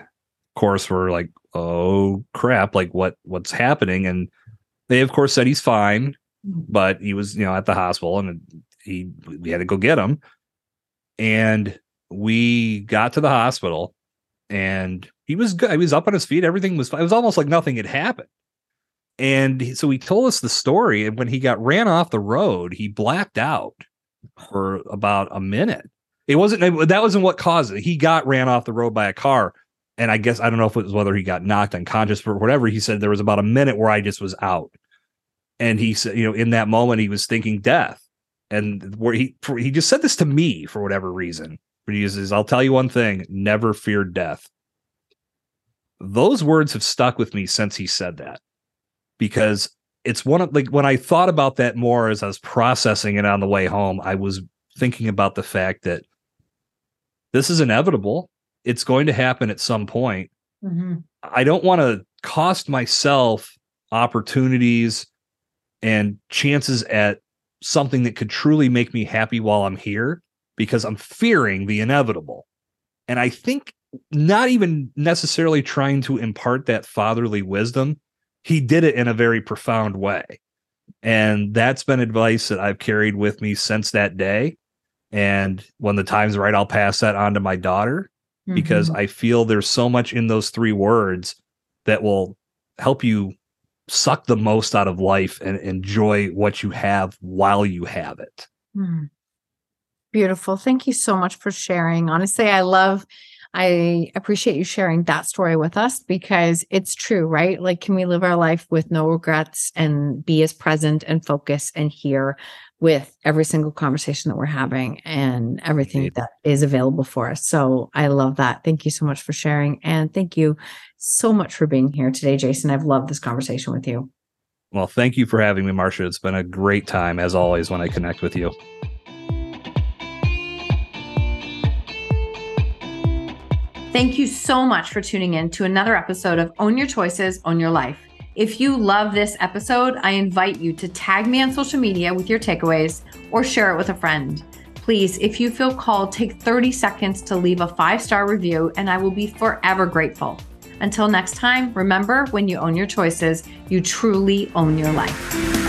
course, we're like oh crap, like what what's happening? And they of course said he's fine, but he was, you know, at the hospital and he we had to go get him. And we got to the hospital and he was good. He was up on his feet. Everything was. It was almost like nothing had happened. And so he told us the story. And when he got ran off the road, he blacked out for about a minute. It wasn't that wasn't what caused it. He got ran off the road by a car. And I guess I don't know if it was whether he got knocked unconscious or whatever. He said there was about a minute where I just was out. And he said, you know, in that moment he was thinking death. And where he he just said this to me for whatever reason. But he says, I'll tell you one thing, never fear death. Those words have stuck with me since he said that. Because it's one of like when I thought about that more as I was processing it on the way home, I was thinking about the fact that this is inevitable. It's going to happen at some point. Mm-hmm. I don't want to cost myself opportunities and chances at something that could truly make me happy while I'm here because I'm fearing the inevitable. And I think not even necessarily trying to impart that fatherly wisdom, he did it in a very profound way. And that's been advice that I've carried with me since that day. And when the time's right, I'll pass that on to my daughter mm-hmm. because I feel there's so much in those three words that will help you suck the most out of life and enjoy what you have while you have it. Mm. Beautiful. Thank you so much for sharing. Honestly, I love I appreciate you sharing that story with us because it's true, right? Like, can we live our life with no regrets and be as present and focus and here with every single conversation that we're having and everything that is available for us? So I love that. Thank you so much for sharing. And thank you so much for being here today, Jason. I've loved this conversation with you. Well, thank you for having me, Marsha. It's been a great time, as always, when I connect with you. Thank you so much for tuning in to another episode of Own Your Choices, Own Your Life. If you love this episode, I invite you to tag me on social media with your takeaways or share it with a friend. Please, if you feel called, take 30 seconds to leave a five star review, and I will be forever grateful. Until next time, remember when you own your choices, you truly own your life.